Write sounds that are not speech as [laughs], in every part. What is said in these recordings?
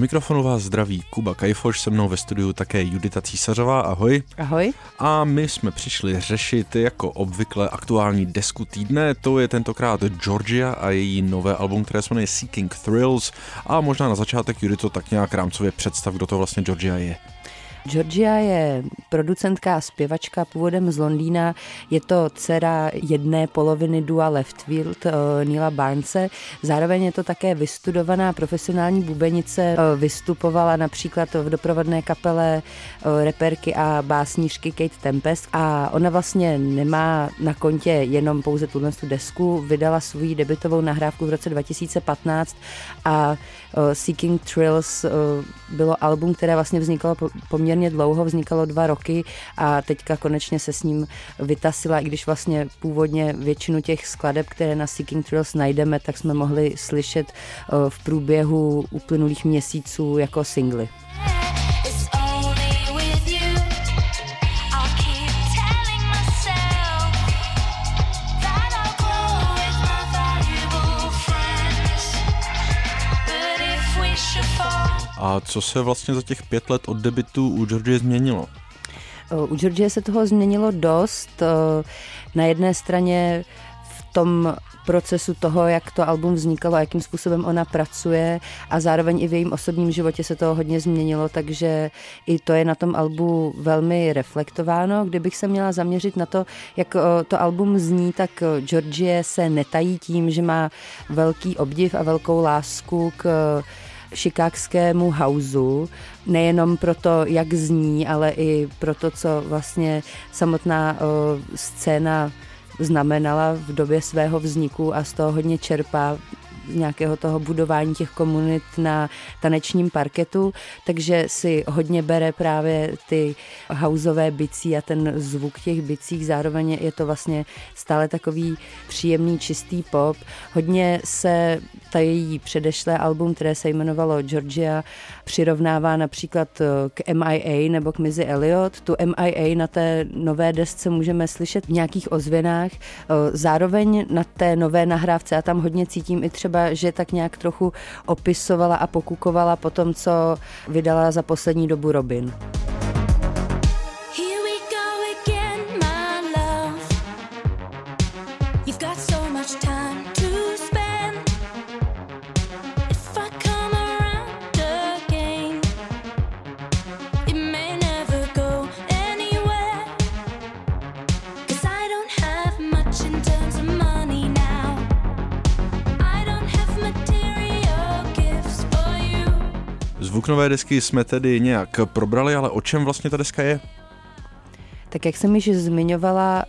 Mikrofonu vás zdraví Kuba Kajfoš, se mnou ve studiu také Judita Císařová, ahoj. Ahoj. A my jsme přišli řešit jako obvykle aktuální desku týdne, to je tentokrát Georgia a její nové album, které se jmenuje Seeking Thrills a možná na začátek Judito tak nějak rámcově představ, kdo to vlastně Georgia je. Georgia je producentka a zpěvačka původem z Londýna. Je to dcera jedné poloviny dua Leftfield uh, Neila Barnese. Zároveň je to také vystudovaná profesionální bubenice. Uh, vystupovala například v doprovodné kapele uh, reperky a básnířky Kate Tempest. A ona vlastně nemá na kontě jenom pouze tuhle desku. Vydala svou debitovou nahrávku v roce 2015 a Seeking Thrills bylo album, které vlastně vzniklo poměrně poměrně dlouho, vznikalo dva roky a teďka konečně se s ním vytasila, i když vlastně původně většinu těch skladeb, které na Seeking Thrills najdeme, tak jsme mohli slyšet eh, v průběhu uplynulých měsíců jako singly. A co se vlastně za těch pět let od debitu u Georgie změnilo? U Georgie se toho změnilo dost. Na jedné straně v tom procesu toho, jak to album vznikalo a jakým způsobem ona pracuje a zároveň i v jejím osobním životě se to hodně změnilo, takže i to je na tom albu velmi reflektováno. Kdybych se měla zaměřit na to, jak to album zní, tak Georgie se netají tím, že má velký obdiv a velkou lásku k šikákskému hausu, nejenom proto, jak zní, ale i proto, co vlastně samotná scéna znamenala v době svého vzniku a z toho hodně čerpá nějakého toho budování těch komunit na tanečním parketu, takže si hodně bere právě ty houseové bicí a ten zvuk těch bicích, zároveň je to vlastně stále takový příjemný, čistý pop. Hodně se ta její předešlé album, které se jmenovalo Georgia, přirovnává například eh, k MIA nebo k Mizzy Elliot. Tu MIA na té nové desce můžeme slyšet v nějakých ozvěnách. Eh, zároveň na té nové nahrávce, a tam hodně cítím i třeba, že tak nějak trochu opisovala a pokukovala po tom, co vydala za poslední dobu Robin. Nové desky jsme tedy nějak probrali, ale o čem vlastně ta deska je? Tak jak jsem již zmiňovala,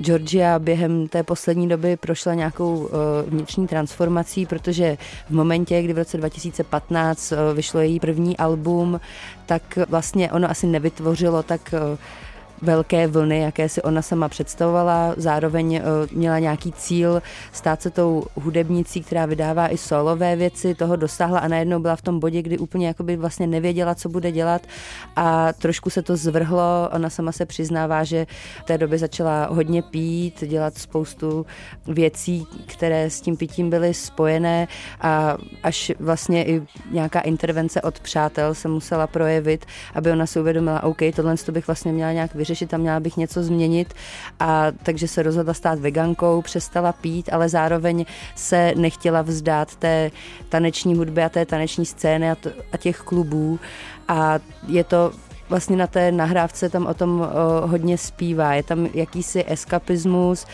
Georgia během té poslední doby prošla nějakou uh, vnitřní transformací, protože v momentě, kdy v roce 2015 uh, vyšlo její první album, tak vlastně ono asi nevytvořilo tak uh, velké vlny, jaké si ona sama představovala. Zároveň eh, měla nějaký cíl stát se tou hudebnicí, která vydává i solové věci, toho dosáhla a najednou byla v tom bodě, kdy úplně jakoby vlastně nevěděla, co bude dělat a trošku se to zvrhlo. Ona sama se přiznává, že v té době začala hodně pít, dělat spoustu věcí, které s tím pitím byly spojené a až vlastně i nějaká intervence od přátel se musela projevit, aby ona si uvědomila, OK, tohle bych vlastně měla nějak vyřešit vyřešit a měla bych něco změnit. A takže se rozhodla stát vegankou, přestala pít, ale zároveň se nechtěla vzdát té taneční hudby a té taneční scény a, t- a těch klubů. A je to vlastně na té nahrávce tam o tom o, hodně zpívá. Je tam jakýsi eskapismus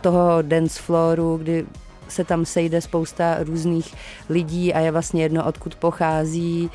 toho dance flooru, kdy se tam sejde spousta různých lidí a je vlastně jedno, odkud pochází,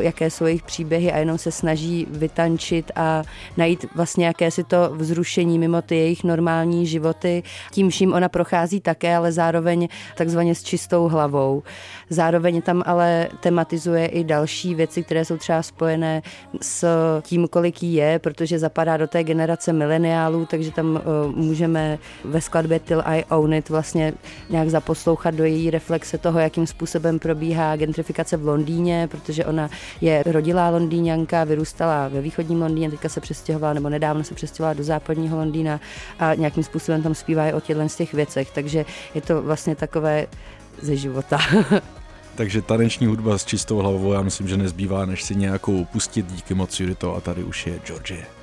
jaké jsou jejich příběhy a jenom se snaží vytančit a najít vlastně jakési to vzrušení mimo ty jejich normální životy. Tím vším ona prochází také, ale zároveň takzvaně s čistou hlavou. Zároveň tam ale tematizuje i další věci, které jsou třeba spojené s tím, kolik jí je, protože zapadá do té generace mileniálů, takže tam můžeme ve skladbě Till I Own It vlastně nějak zaposlouchat do její reflexe toho, jakým způsobem probíhá gentrifikace v Londýně, protože ona je rodilá londýňanka, vyrůstala ve východním Londýně, teďka se přestěhovala, nebo nedávno se přestěhovala do západního Londýna a nějakým způsobem tam zpívá i o těchto z těch věcech, takže je to vlastně takové ze života. [laughs] Takže taneční hudba s čistou hlavou, já myslím, že nezbývá, než si nějakou pustit díky moc Judito a tady už je Georgie.